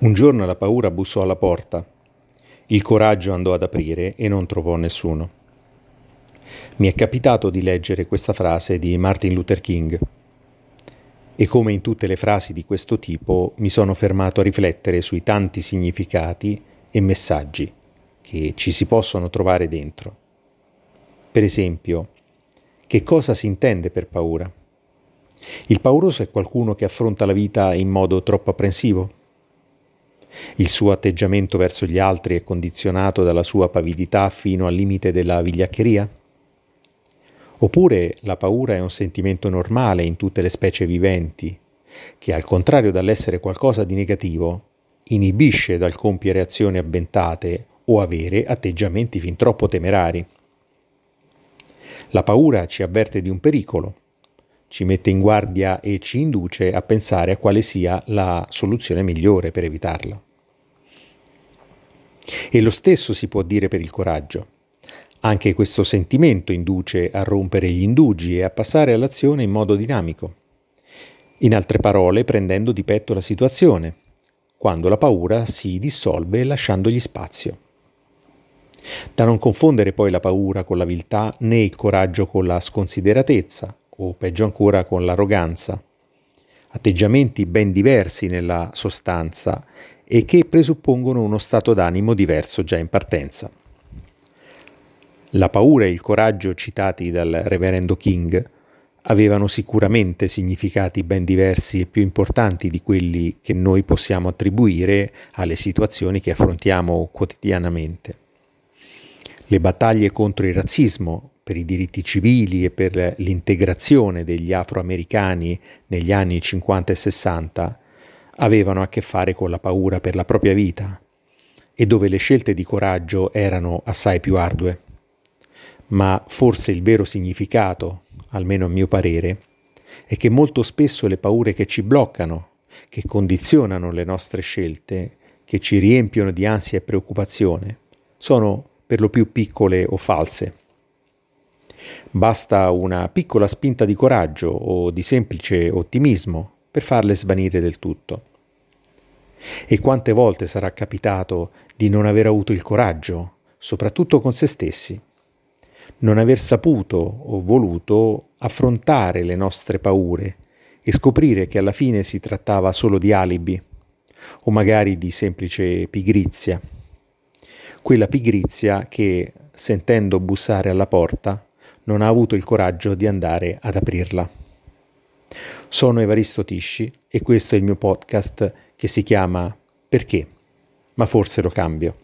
Un giorno la paura bussò alla porta. Il coraggio andò ad aprire e non trovò nessuno. Mi è capitato di leggere questa frase di Martin Luther King e come in tutte le frasi di questo tipo mi sono fermato a riflettere sui tanti significati e messaggi che ci si possono trovare dentro. Per esempio, che cosa si intende per paura? Il pauroso è qualcuno che affronta la vita in modo troppo apprensivo? Il suo atteggiamento verso gli altri è condizionato dalla sua pavidità fino al limite della vigliaccheria? Oppure la paura è un sentimento normale in tutte le specie viventi, che al contrario dall'essere qualcosa di negativo, inibisce dal compiere azioni avventate o avere atteggiamenti fin troppo temerari. La paura ci avverte di un pericolo, ci mette in guardia e ci induce a pensare a quale sia la soluzione migliore per evitarla. E lo stesso si può dire per il coraggio. Anche questo sentimento induce a rompere gli indugi e a passare all'azione in modo dinamico. In altre parole, prendendo di petto la situazione, quando la paura si dissolve lasciandogli spazio. Da non confondere poi la paura con la viltà né il coraggio con la sconsideratezza o peggio ancora con l'arroganza. Atteggiamenti ben diversi nella sostanza e che presuppongono uno stato d'animo diverso già in partenza. La paura e il coraggio citati dal reverendo King avevano sicuramente significati ben diversi e più importanti di quelli che noi possiamo attribuire alle situazioni che affrontiamo quotidianamente. Le battaglie contro il razzismo, per i diritti civili e per l'integrazione degli afroamericani negli anni 50 e 60 avevano a che fare con la paura per la propria vita e dove le scelte di coraggio erano assai più ardue. Ma forse il vero significato, almeno a mio parere, è che molto spesso le paure che ci bloccano, che condizionano le nostre scelte, che ci riempiono di ansia e preoccupazione, sono per lo più piccole o false. Basta una piccola spinta di coraggio o di semplice ottimismo per farle svanire del tutto. E quante volte sarà capitato di non aver avuto il coraggio, soprattutto con se stessi, non aver saputo o voluto affrontare le nostre paure e scoprire che alla fine si trattava solo di alibi o magari di semplice pigrizia. Quella pigrizia che, sentendo bussare alla porta, non ha avuto il coraggio di andare ad aprirla. Sono Evaristo Tisci e questo è il mio podcast che si chiama Perché? Ma forse lo cambio.